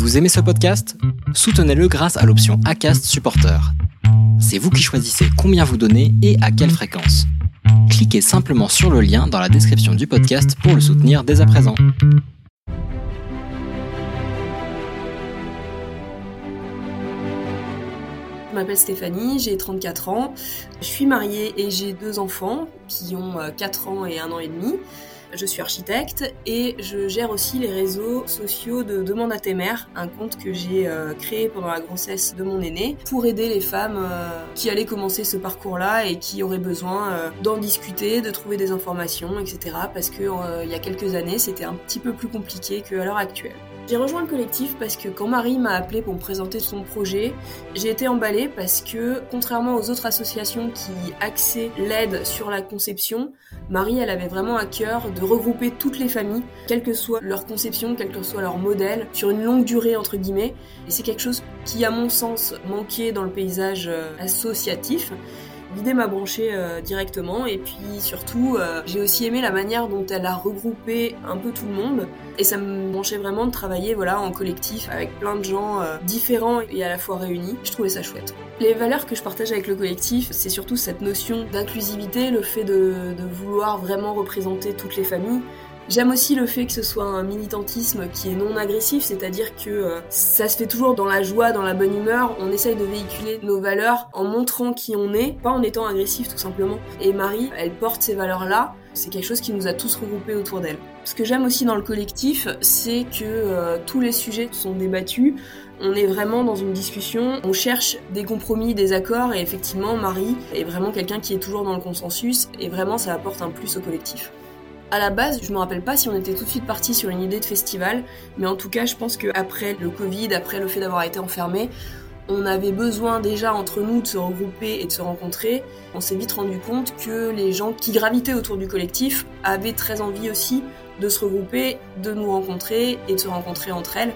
Vous aimez ce podcast? Soutenez-le grâce à l'option ACAST Supporter. C'est vous qui choisissez combien vous donnez et à quelle fréquence. Cliquez simplement sur le lien dans la description du podcast pour le soutenir dès à présent. Je m'appelle Stéphanie, j'ai 34 ans. Je suis mariée et j'ai deux enfants qui ont 4 ans et 1 an et demi. Je suis architecte et je gère aussi les réseaux sociaux de Demande à tes mères, un compte que j'ai euh, créé pendant la grossesse de mon aîné pour aider les femmes euh, qui allaient commencer ce parcours-là et qui auraient besoin euh, d'en discuter, de trouver des informations, etc. Parce que il y a quelques années, c'était un petit peu plus compliqué qu'à l'heure actuelle. J'ai rejoint le collectif parce que quand Marie m'a appelé pour me présenter son projet, j'ai été emballée parce que, contrairement aux autres associations qui axaient l'aide sur la conception, Marie, elle avait vraiment à cœur de regrouper toutes les familles, quelle que soit leur conception, quel que soit leur modèle, sur une longue durée, entre guillemets. Et c'est quelque chose qui, à mon sens, manquait dans le paysage euh, associatif. L'idée m'a branché euh, directement et puis surtout euh, j'ai aussi aimé la manière dont elle a regroupé un peu tout le monde et ça me branchait vraiment de travailler voilà en collectif avec plein de gens euh, différents et à la fois réunis. Je trouvais ça chouette. Les valeurs que je partage avec le collectif, c'est surtout cette notion d'inclusivité, le fait de, de vouloir vraiment représenter toutes les familles, J'aime aussi le fait que ce soit un militantisme qui est non agressif, c'est-à-dire que euh, ça se fait toujours dans la joie, dans la bonne humeur. On essaye de véhiculer nos valeurs en montrant qui on est, pas en étant agressif tout simplement. Et Marie, elle porte ces valeurs-là. C'est quelque chose qui nous a tous regroupés autour d'elle. Ce que j'aime aussi dans le collectif, c'est que euh, tous les sujets sont débattus. On est vraiment dans une discussion, on cherche des compromis, des accords, et effectivement, Marie est vraiment quelqu'un qui est toujours dans le consensus, et vraiment ça apporte un plus au collectif. À la base, je me rappelle pas si on était tout de suite parti sur une idée de festival, mais en tout cas, je pense qu'après le Covid, après le fait d'avoir été enfermé, on avait besoin déjà entre nous de se regrouper et de se rencontrer. On s'est vite rendu compte que les gens qui gravitaient autour du collectif avaient très envie aussi de se regrouper, de nous rencontrer et de se rencontrer entre elles.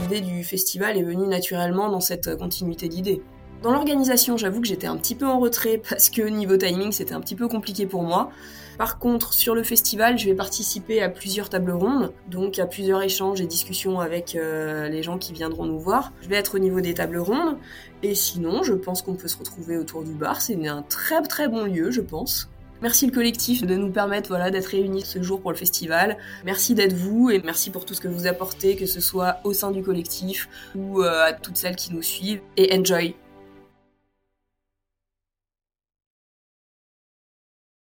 L'idée du festival est venue naturellement dans cette continuité d'idées. Dans l'organisation, j'avoue que j'étais un petit peu en retrait parce que niveau timing, c'était un petit peu compliqué pour moi. Par contre, sur le festival, je vais participer à plusieurs tables rondes, donc à plusieurs échanges et discussions avec euh, les gens qui viendront nous voir. Je vais être au niveau des tables rondes, et sinon, je pense qu'on peut se retrouver autour du bar. C'est un très très bon lieu, je pense. Merci le collectif de nous permettre voilà, d'être réunis ce jour pour le festival. Merci d'être vous et merci pour tout ce que vous apportez, que ce soit au sein du collectif ou euh, à toutes celles qui nous suivent. Et enjoy